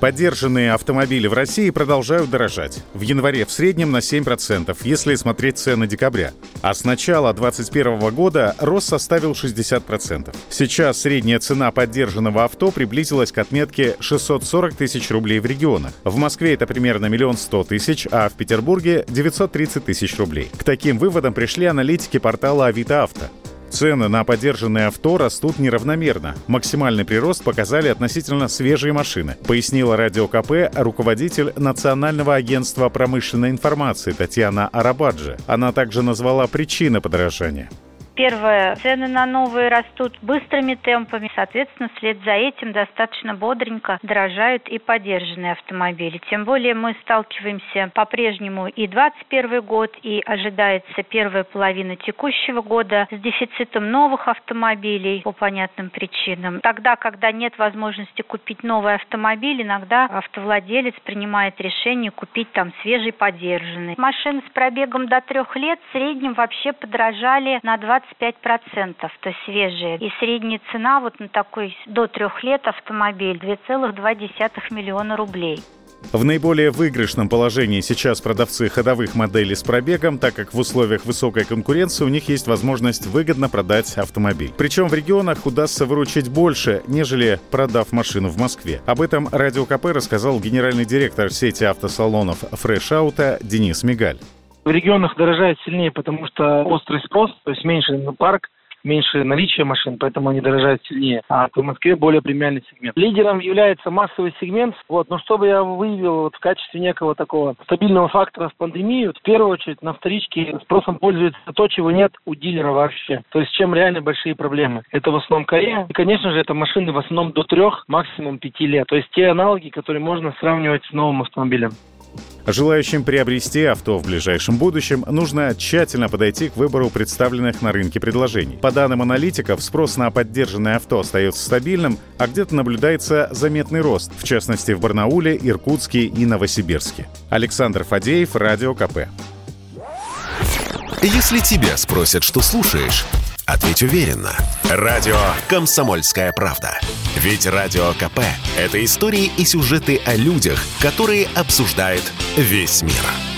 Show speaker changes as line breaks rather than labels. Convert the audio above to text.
Поддержанные автомобили в России продолжают дорожать. В январе в среднем на 7%, если смотреть цены декабря. А с начала 2021 года рост составил 60%. Сейчас средняя цена поддержанного авто приблизилась к отметке 640 тысяч рублей в регионах. В Москве это примерно миллион сто тысяч, а в Петербурге 930 тысяч рублей. К таким выводам пришли аналитики портала Авито Авто. Цены на подержанные авто растут неравномерно. Максимальный прирост показали относительно свежие машины, пояснила Радио КП руководитель Национального агентства промышленной информации Татьяна Арабаджи. Она также назвала причины подорожания.
Первое, цены на новые растут быстрыми темпами, соответственно, вслед за этим достаточно бодренько дорожают и подержанные автомобили. Тем более мы сталкиваемся по-прежнему и 2021 год, и ожидается первая половина текущего года с дефицитом новых автомобилей по понятным причинам. Тогда, когда нет возможности купить новый автомобиль, иногда автовладелец принимает решение купить там свежий подержанный. Машины с пробегом до трех лет в среднем вообще подорожали на 20 25%, то свежие. И средняя цена вот на такой до трех лет автомобиль 2,2 миллиона рублей.
В наиболее выигрышном положении сейчас продавцы ходовых моделей с пробегом, так как в условиях высокой конкуренции у них есть возможность выгодно продать автомобиль. Причем в регионах удастся выручить больше, нежели продав машину в Москве. Об этом Радио КП рассказал генеральный директор сети автосалонов Fresh Auto Денис Мигаль.
В регионах дорожает сильнее, потому что острый спрос, то есть меньше парк, меньше наличия машин, поэтому они дорожают сильнее. А в Москве более премиальный сегмент. Лидером является массовый сегмент. Вот, но чтобы я выявил вот в качестве некого такого стабильного фактора в пандемию, в первую очередь на вторичке спросом пользуется то, чего нет у дилера вообще. То есть чем реально большие проблемы. Это в основном Корея. И, конечно же, это машины в основном до трех, максимум пяти лет. То есть те аналоги, которые можно сравнивать с новым автомобилем.
Желающим приобрести авто в ближайшем будущем нужно тщательно подойти к выбору представленных на рынке предложений. По данным аналитиков, спрос на поддержанное авто остается стабильным, а где-то наблюдается заметный рост, в частности в Барнауле, Иркутске и Новосибирске. Александр Фадеев, Радио КП.
Если тебя спросят, что слушаешь, ответь уверенно. Радио «Комсомольская правда». Ведь Радио КП – это истории и сюжеты о людях, которые обсуждает весь мир.